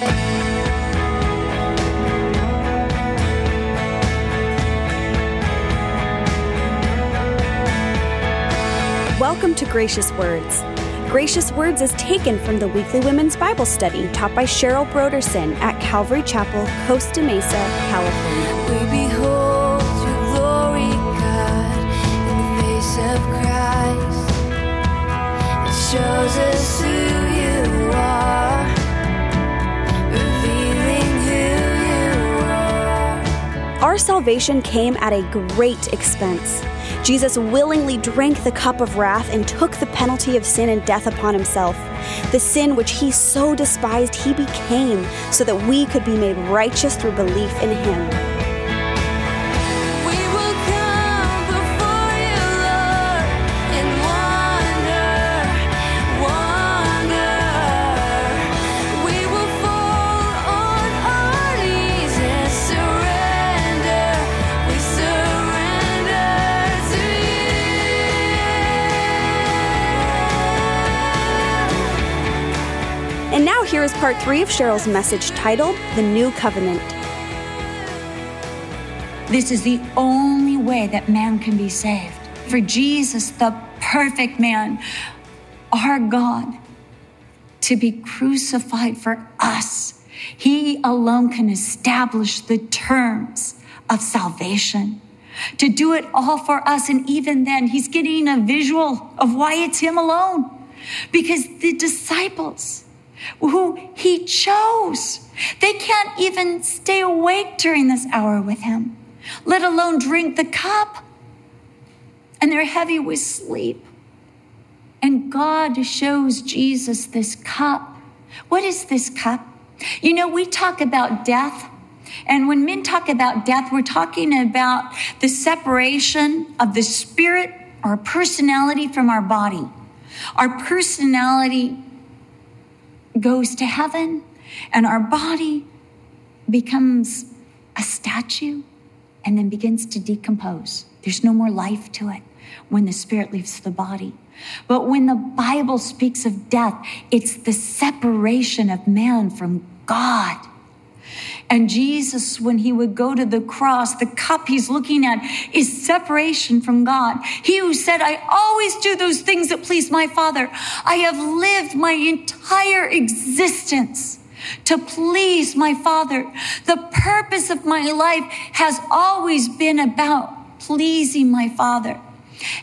Welcome to Gracious Words. Gracious Words is taken from the weekly women's Bible study taught by Cheryl Brodersen at Calvary Chapel, Costa Mesa, California. We behold your glory, God, in the face of Christ. It shows us salvation came at a great expense. Jesus willingly drank the cup of wrath and took the penalty of sin and death upon himself. The sin which he so despised, he became so that we could be made righteous through belief in him. Here is part three of Cheryl's message titled The New Covenant. This is the only way that man can be saved. For Jesus, the perfect man, our God, to be crucified for us, he alone can establish the terms of salvation. To do it all for us. And even then, he's getting a visual of why it's him alone. Because the disciples, who he chose. They can't even stay awake during this hour with him, let alone drink the cup. And they're heavy with sleep. And God shows Jesus this cup. What is this cup? You know, we talk about death. And when men talk about death, we're talking about the separation of the spirit or personality from our body. Our personality goes to heaven and our body becomes a statue and then begins to decompose. There's no more life to it when the spirit leaves the body. But when the Bible speaks of death, it's the separation of man from God. And Jesus, when he would go to the cross, the cup he's looking at is separation from God. He who said, I always do those things that please my Father. I have lived my entire existence to please my Father. The purpose of my life has always been about pleasing my Father.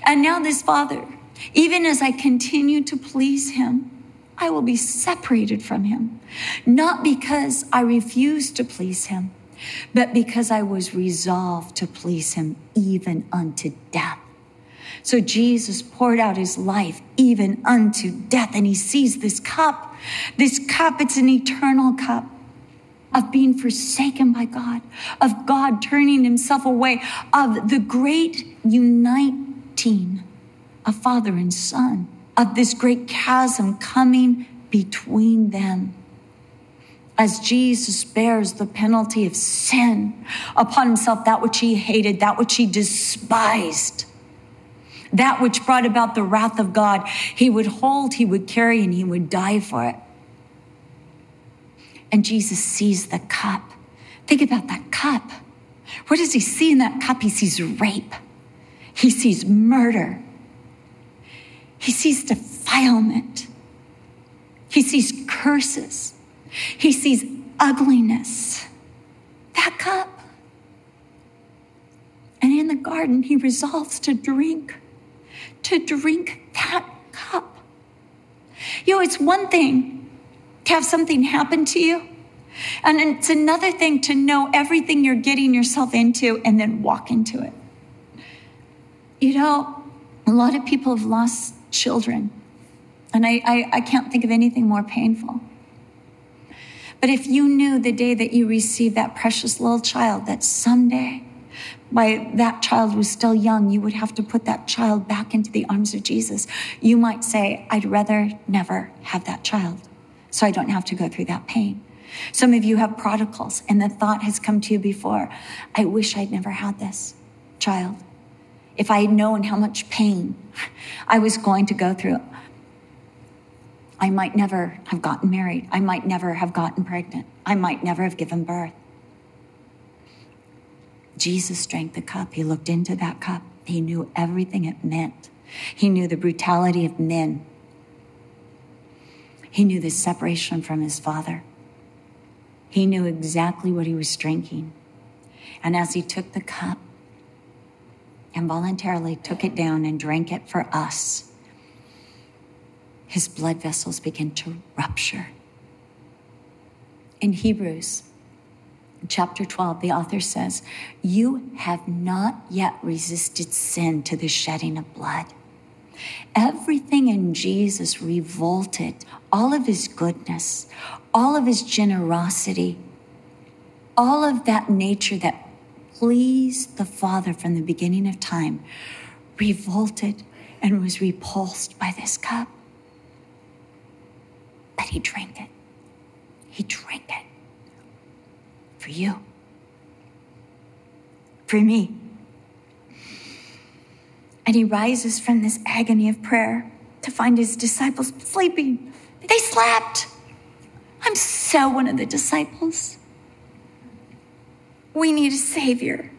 And now this Father, even as I continue to please him, I will be separated from him, not because I refuse to please him, but because I was resolved to please him even unto death. So Jesus poured out his life even unto death, and he sees this cup. This cup, it's an eternal cup of being forsaken by God, of God turning himself away, of the great uniting of father and son, of this great chasm coming between them. As Jesus bears the penalty of sin upon himself, that which he hated, that which he despised, that which brought about the wrath of God, he would hold, he would carry, and he would die for it. And Jesus sees the cup. Think about that cup. What does he see in that cup? He sees rape, he sees murder, he sees defilement, he sees curses, he sees ugliness. That cup. And in the garden, he resolves to drink, to drink that cup. You know, it's one thing to have something happen to you, and it's another thing to know everything you're getting yourself into and then walk into it. You know, a lot of people have lost children, and I, I, I can't think of anything more painful. But if you knew the day that you received that precious little child, that someday, while that child was still young, you would have to put that child back into the arms of Jesus, you might say, I'd rather never have that child so I don't have to go through that pain. Some of you have prodigals, and the thought has come to you before I wish I'd never had this child. If I had known how much pain I was going to go through. I might never have gotten married. I might never have gotten pregnant. I might never have given birth. Jesus drank the cup. He looked into that cup. He knew everything it meant. He knew the brutality of men. He knew the separation from his father. He knew exactly what he was drinking. And as he took the cup and voluntarily took it down and drank it for us, his blood vessels began to rupture. In Hebrews chapter 12, the author says, You have not yet resisted sin to the shedding of blood. Everything in Jesus revolted all of his goodness, all of his generosity, all of that nature that pleased the Father from the beginning of time, revolted and was repulsed by this cup. But he drank it. He drank it for you, for me. And he rises from this agony of prayer to find his disciples sleeping. They slept. I'm so one of the disciples. We need a Savior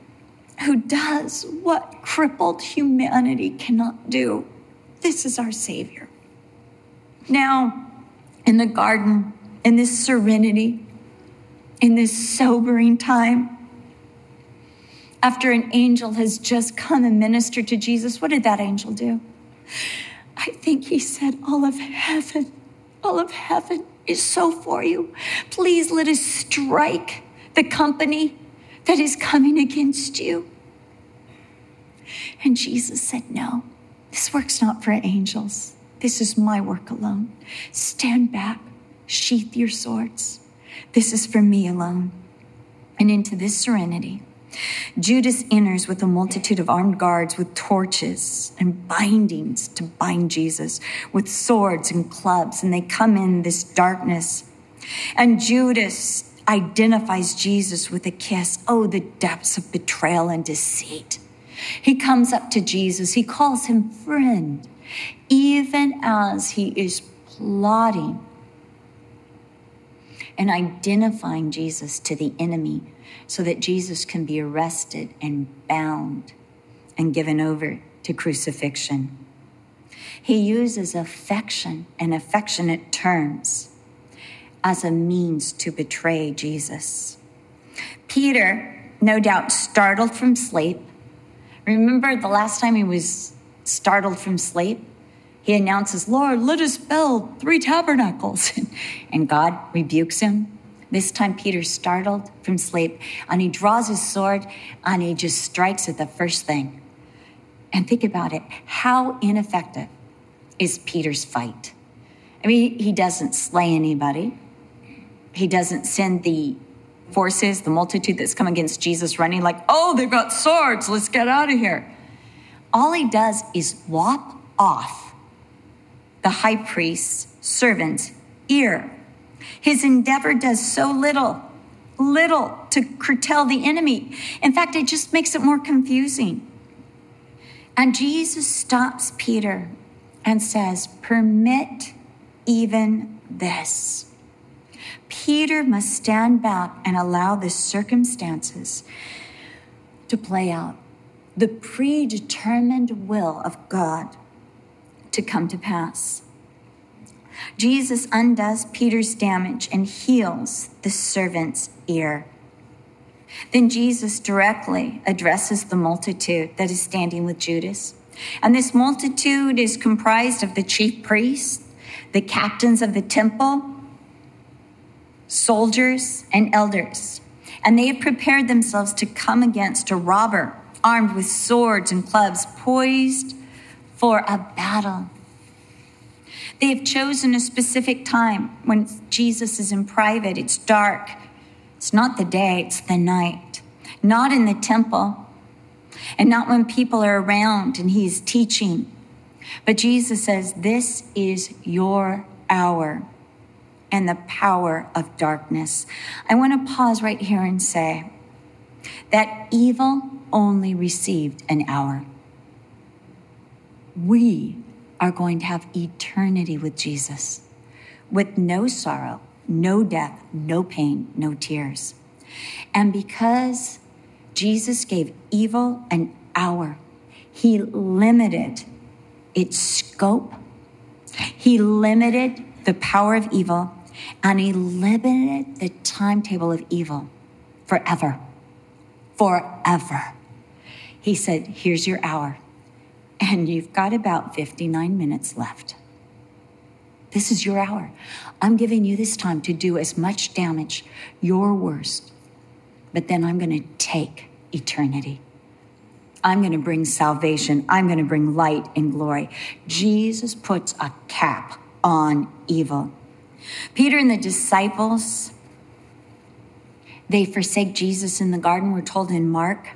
who does what crippled humanity cannot do. This is our Savior. Now, in the garden, in this serenity, in this sobering time, after an angel has just come and ministered to Jesus, what did that angel do? I think he said, All of heaven, all of heaven is so for you. Please let us strike the company that is coming against you. And Jesus said, No, this work's not for angels. This is my work alone. Stand back, sheath your swords. This is for me alone. And into this serenity, Judas enters with a multitude of armed guards with torches and bindings to bind Jesus, with swords and clubs, and they come in this darkness. And Judas identifies Jesus with a kiss. Oh, the depths of betrayal and deceit. He comes up to Jesus, he calls him friend, even as he is plotting and identifying Jesus to the enemy so that Jesus can be arrested and bound and given over to crucifixion. He uses affection and affectionate terms as a means to betray Jesus. Peter, no doubt startled from sleep, remember the last time he was startled from sleep? He announces, Lord, let us build three tabernacles. and God rebukes him this time, Peter's startled from sleep and he draws his sword and he just strikes at the first thing. And think about it how ineffective is Peter's fight? I mean, he doesn't slay anybody, he doesn't send the forces, the multitude that's come against Jesus running, like, oh, they've got swords, let's get out of here. All he does is lop off the high priest's servant's ear his endeavor does so little, little to curtail the enemy. In fact, it just makes it more confusing. And Jesus stops Peter and says, Permit even this. Peter must stand back and allow the circumstances to play out, the predetermined will of God to come to pass. Jesus undoes Peter's damage and heals the servant's ear. Then Jesus directly addresses the multitude that is standing with Judas. And this multitude is comprised of the chief priests, the captains of the temple, soldiers, and elders. And they have prepared themselves to come against a robber armed with swords and clubs, poised for a battle. They have chosen a specific time when Jesus is in private. It's dark. It's not the day, it's the night. Not in the temple, and not when people are around and he's teaching. But Jesus says, This is your hour and the power of darkness. I want to pause right here and say that evil only received an hour. We are going to have eternity with Jesus. with no sorrow, no death, no pain, no tears. And because Jesus gave evil an hour, he limited its scope, he limited the power of evil, and he limited the timetable of evil forever. Forever. He said, Here's your hour, and you've got about 59 minutes left. This is your hour. I'm giving you this time to do as much damage, your worst, but then I'm going to take eternity. I'm going to bring salvation. I'm going to bring light and glory. Jesus puts a cap on evil. Peter and the disciples, they forsake Jesus in the garden, we're told in Mark.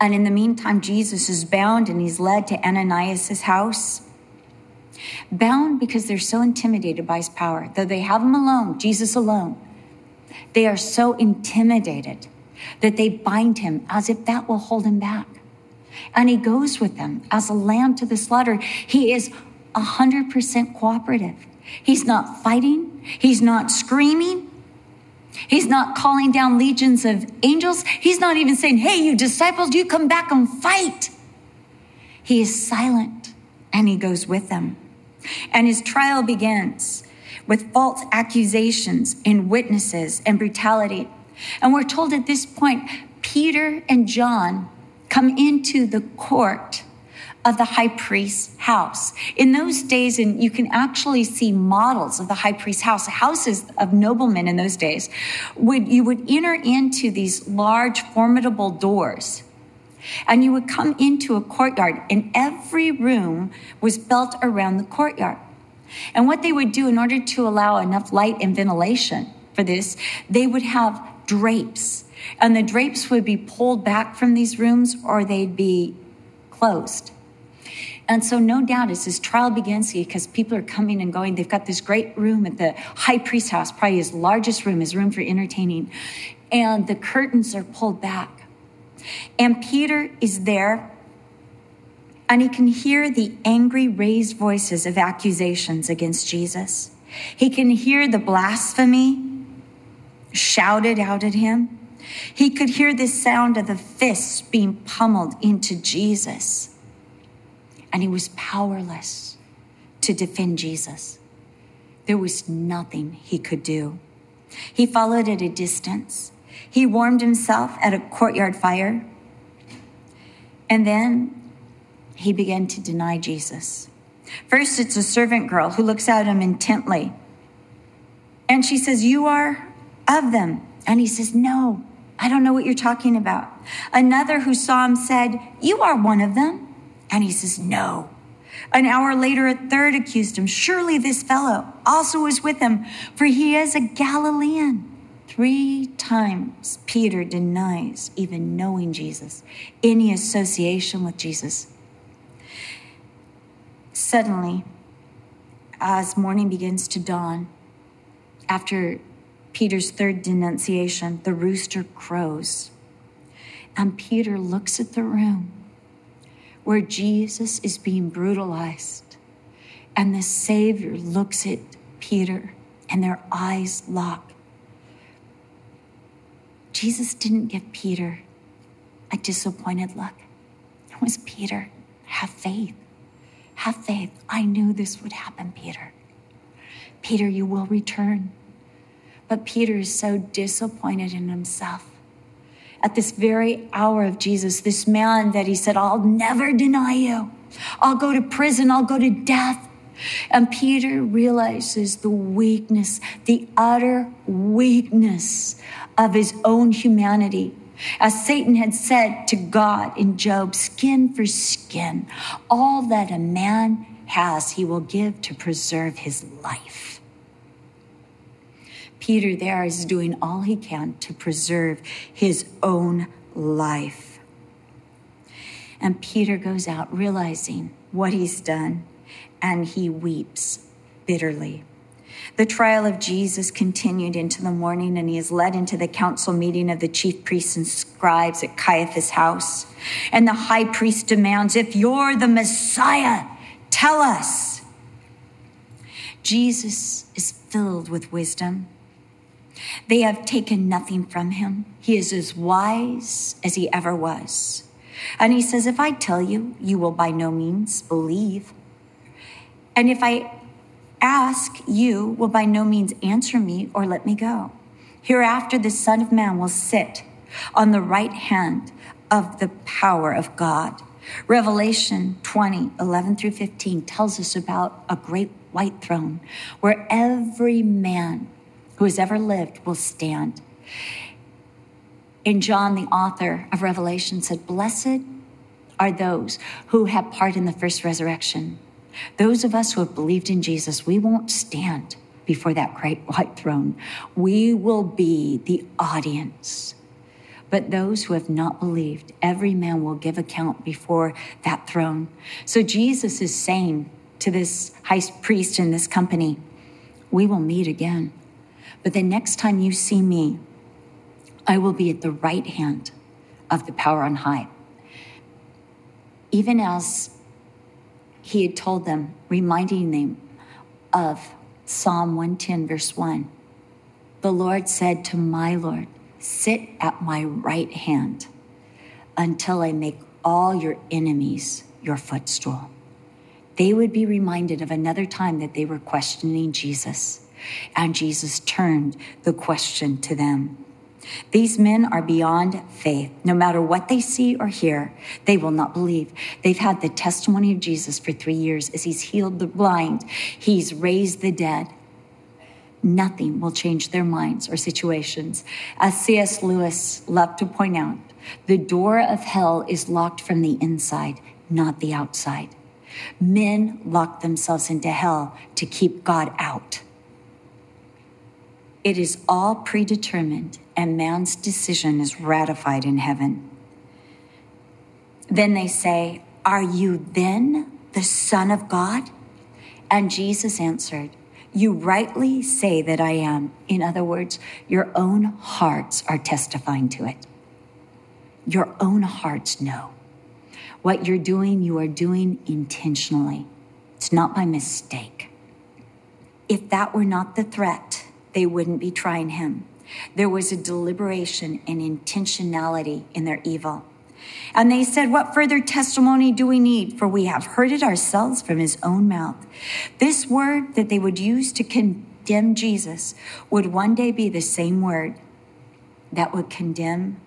And in the meantime, Jesus is bound and he's led to Ananias' house. Bound because they're so intimidated by his power. Though they have him alone, Jesus alone, they are so intimidated that they bind him as if that will hold him back. And he goes with them as a lamb to the slaughter. He is 100% cooperative. He's not fighting, he's not screaming, He's not calling down legions of angels. He's not even saying, Hey, you disciples, you come back and fight. He is silent and he goes with them. And his trial begins with false accusations and witnesses and brutality. And we're told at this point, Peter and John come into the court of the high priest's house. In those days, and you can actually see models of the high priest's house, houses of noblemen in those days, would you would enter into these large, formidable doors. And you would come into a courtyard, and every room was built around the courtyard. And what they would do in order to allow enough light and ventilation for this, they would have drapes. And the drapes would be pulled back from these rooms or they'd be closed. And so, no doubt, as this trial begins, because people are coming and going, they've got this great room at the high priest's house, probably his largest room, his room for entertaining. And the curtains are pulled back. And Peter is there, and he can hear the angry, raised voices of accusations against Jesus. He can hear the blasphemy shouted out at him. He could hear the sound of the fists being pummeled into Jesus and he was powerless to defend Jesus. There was nothing he could do. He followed at a distance. He warmed himself at a courtyard fire. And then he began to deny Jesus. First, it's a servant girl who looks at him intently. And she says, You are of them. And he says, No, I don't know what you're talking about. Another who saw him said, You are one of them. And he says, No. An hour later, a third accused him. Surely this fellow also was with him, for he is a Galilean. Three times Peter denies even knowing Jesus, any association with Jesus. Suddenly, as morning begins to dawn, after Peter's third denunciation, the rooster crows. And Peter looks at the room where Jesus is being brutalized. And the Savior looks at Peter and their eyes lock. Jesus didn't give Peter a disappointed look. It was Peter, have faith. Have faith. I knew this would happen, Peter. Peter, you will return. But Peter is so disappointed in himself at this very hour of Jesus, this man that he said, I'll never deny you. I'll go to prison. I'll go to death. And Peter realizes the weakness, the utter weakness of his own humanity. As Satan had said to God in Job, skin for skin, all that a man has, he will give to preserve his life. Peter there is doing all he can to preserve his own life. And Peter goes out realizing what he's done, and he weeps bitterly. The trial of Jesus continued into the morning, and he is led into the council meeting of the chief priests and scribes at Caiaphas' house. And the high priest demands, If you're the Messiah, tell us. Jesus is filled with wisdom. They have taken nothing from him. He is as wise as he ever was. And he says, If I tell you, you will by no means believe. And if I ask, you will by no means answer me or let me go. Hereafter, the Son of Man will sit on the right hand of the power of God. Revelation 20, 11 through 15 tells us about a great white throne where every man who has ever lived will stand. In John, the author of Revelation said, Blessed are those who have part in the first resurrection. Those of us who have believed in Jesus, we won't stand before that great white throne. We will be the audience. But those who have not believed, every man will give account before that throne. So Jesus is saying to this high priest in this company, We will meet again. But the next time you see me, I will be at the right hand of the power on high. Even as he had told them, reminding them of Psalm 110, verse 1. The Lord said to my Lord, Sit at my right hand until I make all your enemies your footstool. They would be reminded of another time that they were questioning Jesus, and Jesus turned the question to them. These men are beyond faith. No matter what they see or hear, they will not believe. They've had the testimony of Jesus for three years as he's healed the blind, he's raised the dead. Nothing will change their minds or situations. As C.S. Lewis loved to point out, the door of hell is locked from the inside, not the outside. Men lock themselves into hell to keep God out. It is all predetermined, and man's decision is ratified in heaven. Then they say, Are you then the Son of God? And Jesus answered, You rightly say that I am. In other words, your own hearts are testifying to it. Your own hearts know. What you're doing, you are doing intentionally. It's not by mistake. If that were not the threat, they wouldn't be trying him. There was a deliberation and intentionality in their evil. And they said, What further testimony do we need? For we have heard it ourselves from his own mouth. This word that they would use to condemn Jesus would one day be the same word that would condemn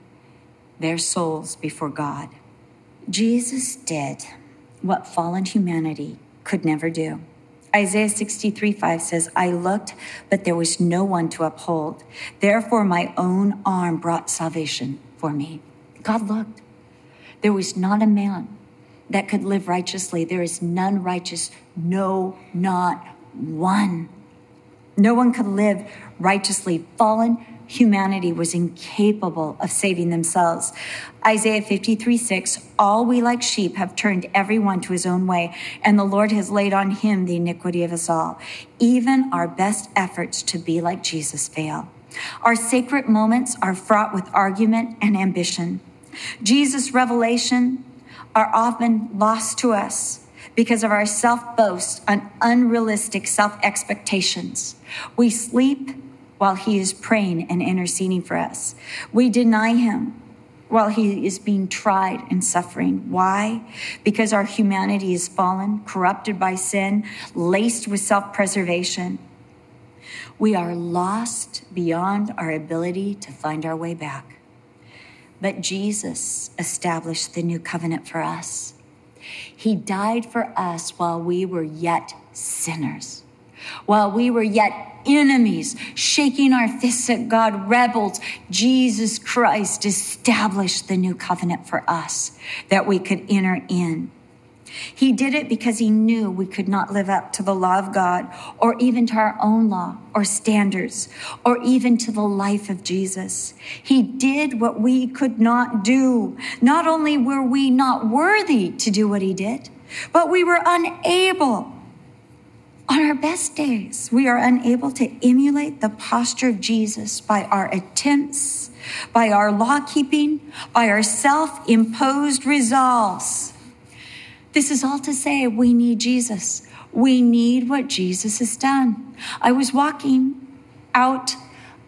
their souls before God. Jesus did what fallen humanity could never do. Isaiah 63 5 says, I looked, but there was no one to uphold. Therefore, my own arm brought salvation for me. God looked. There was not a man that could live righteously. There is none righteous, no, not one. No one could live righteously. Fallen humanity was incapable of saving themselves. Isaiah 53 6, all we like sheep have turned every one to his own way, and the Lord has laid on him the iniquity of us all. Even our best efforts to be like Jesus fail. Our sacred moments are fraught with argument and ambition. Jesus' revelation are often lost to us because of our self boast and unrealistic self expectations. We sleep while he is praying and interceding for us. We deny him while he is being tried and suffering. Why? Because our humanity is fallen, corrupted by sin, laced with self preservation. We are lost beyond our ability to find our way back. But Jesus established the new covenant for us. He died for us while we were yet sinners, while we were yet enemies, shaking our fists at God, rebels, Jesus Christ established the new covenant for us that we could enter in. He did it because he knew we could not live up to the law of God or even to our own law or standards or even to the life of Jesus. He did what we could not do. Not only were we not worthy to do what he did, but we were unable on our best days, we are unable to emulate the posture of Jesus by our attempts, by our law keeping, by our self imposed resolves. This is all to say we need Jesus. We need what Jesus has done. I was walking out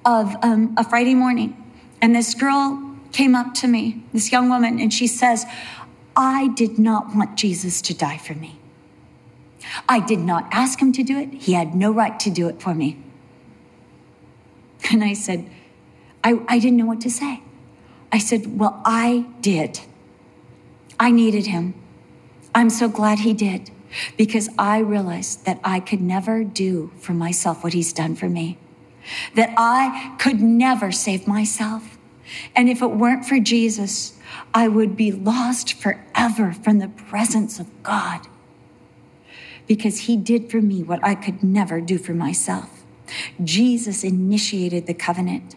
of um, a Friday morning, and this girl came up to me, this young woman, and she says, I did not want Jesus to die for me. I did not ask him to do it. He had no right to do it for me. And I said, I, I didn't know what to say. I said, Well, I did. I needed him. I'm so glad he did because I realized that I could never do for myself what he's done for me, that I could never save myself. And if it weren't for Jesus, I would be lost forever from the presence of God because he did for me what I could never do for myself. Jesus initiated the covenant.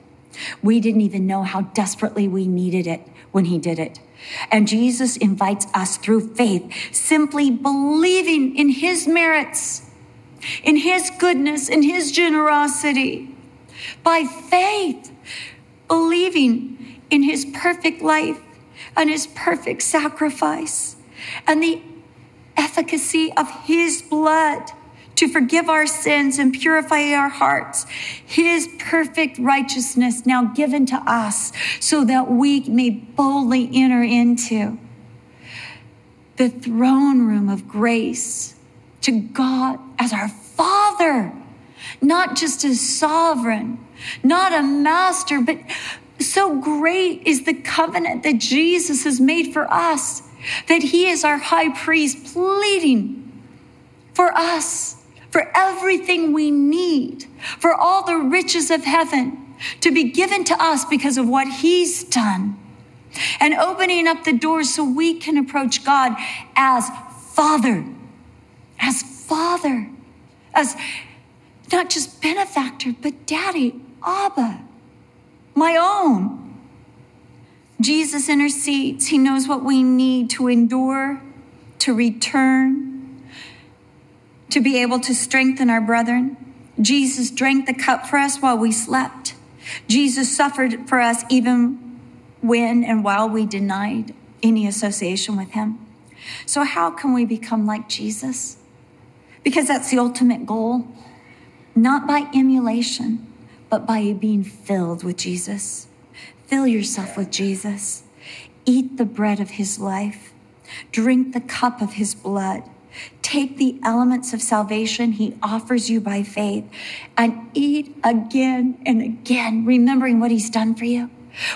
We didn't even know how desperately we needed it when he did it. And Jesus invites us through faith, simply believing in his merits, in his goodness, in his generosity. By faith, believing in his perfect life and his perfect sacrifice and the efficacy of his blood to forgive our sins and purify our hearts. His perfect righteousness now given to us so that we may boldly enter into the throne room of grace to God as our Father, not just as sovereign, not a master, but so great is the covenant that Jesus has made for us that he is our high priest pleading for us, for everything we need, for all the riches of heaven to be given to us because of what he's done. And opening up the doors so we can approach God as Father, as Father, as not just benefactor, but Daddy, Abba, my own. Jesus intercedes. He knows what we need to endure, to return, to be able to strengthen our brethren. Jesus drank the cup for us while we slept. Jesus suffered for us even when and while we denied any association with him. So, how can we become like Jesus? Because that's the ultimate goal, not by emulation, but by being filled with Jesus. Fill yourself with Jesus. Eat the bread of his life. Drink the cup of his blood. Take the elements of salvation he offers you by faith and eat again and again, remembering what he's done for you.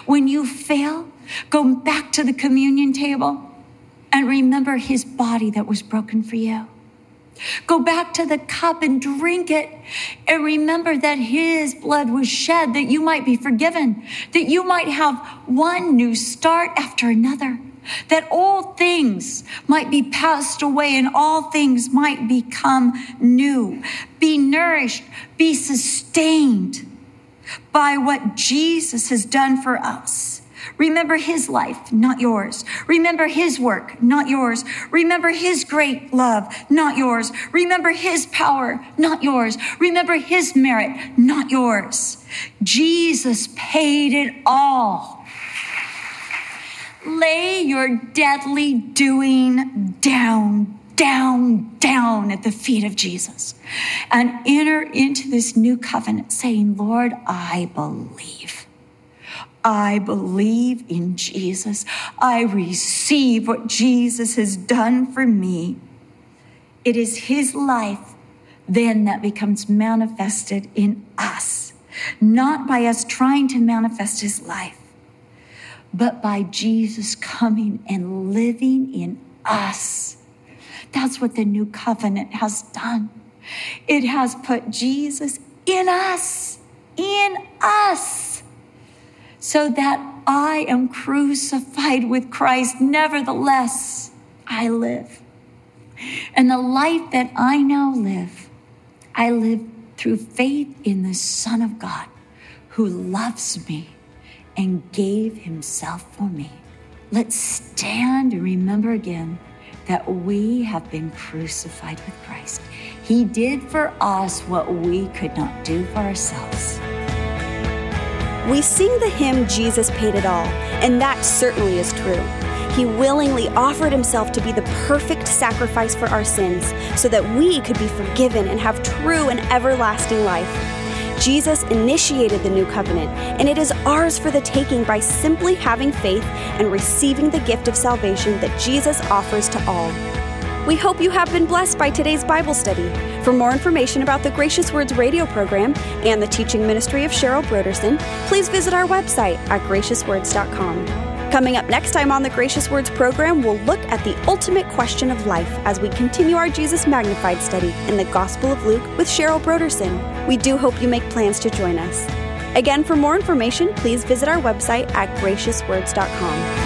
When you fail, go back to the communion table and remember his body that was broken for you. Go back to the cup and drink it and remember that his blood was shed that you might be forgiven, that you might have one new start after another, that all things might be passed away and all things might become new. Be nourished, be sustained by what Jesus has done for us. Remember his life, not yours. Remember his work, not yours. Remember his great love, not yours. Remember his power, not yours. Remember his merit, not yours. Jesus paid it all. Lay your deadly doing down, down, down at the feet of Jesus and enter into this new covenant saying, Lord, I believe. I believe in Jesus. I receive what Jesus has done for me. It is his life then that becomes manifested in us, not by us trying to manifest his life, but by Jesus coming and living in us. That's what the new covenant has done. It has put Jesus in us, in us so that I am crucified with Christ. Nevertheless, I live. And the life that I now live, I live through faith in the Son of God who loves me and gave himself for me. Let's stand and remember again that we have been crucified with Christ. He did for us what we could not do for ourselves. We sing the hymn Jesus Paid It All, and that certainly is true. He willingly offered himself to be the perfect sacrifice for our sins so that we could be forgiven and have true and everlasting life. Jesus initiated the new covenant, and it is ours for the taking by simply having faith and receiving the gift of salvation that Jesus offers to all. We hope you have been blessed by today's Bible study. For more information about the Gracious Words radio program and the teaching ministry of Cheryl Brodersen, please visit our website at graciouswords.com. Coming up next time on the Gracious Words program, we'll look at the ultimate question of life as we continue our Jesus Magnified study in the Gospel of Luke with Cheryl Brodersen. We do hope you make plans to join us. Again, for more information, please visit our website at graciouswords.com.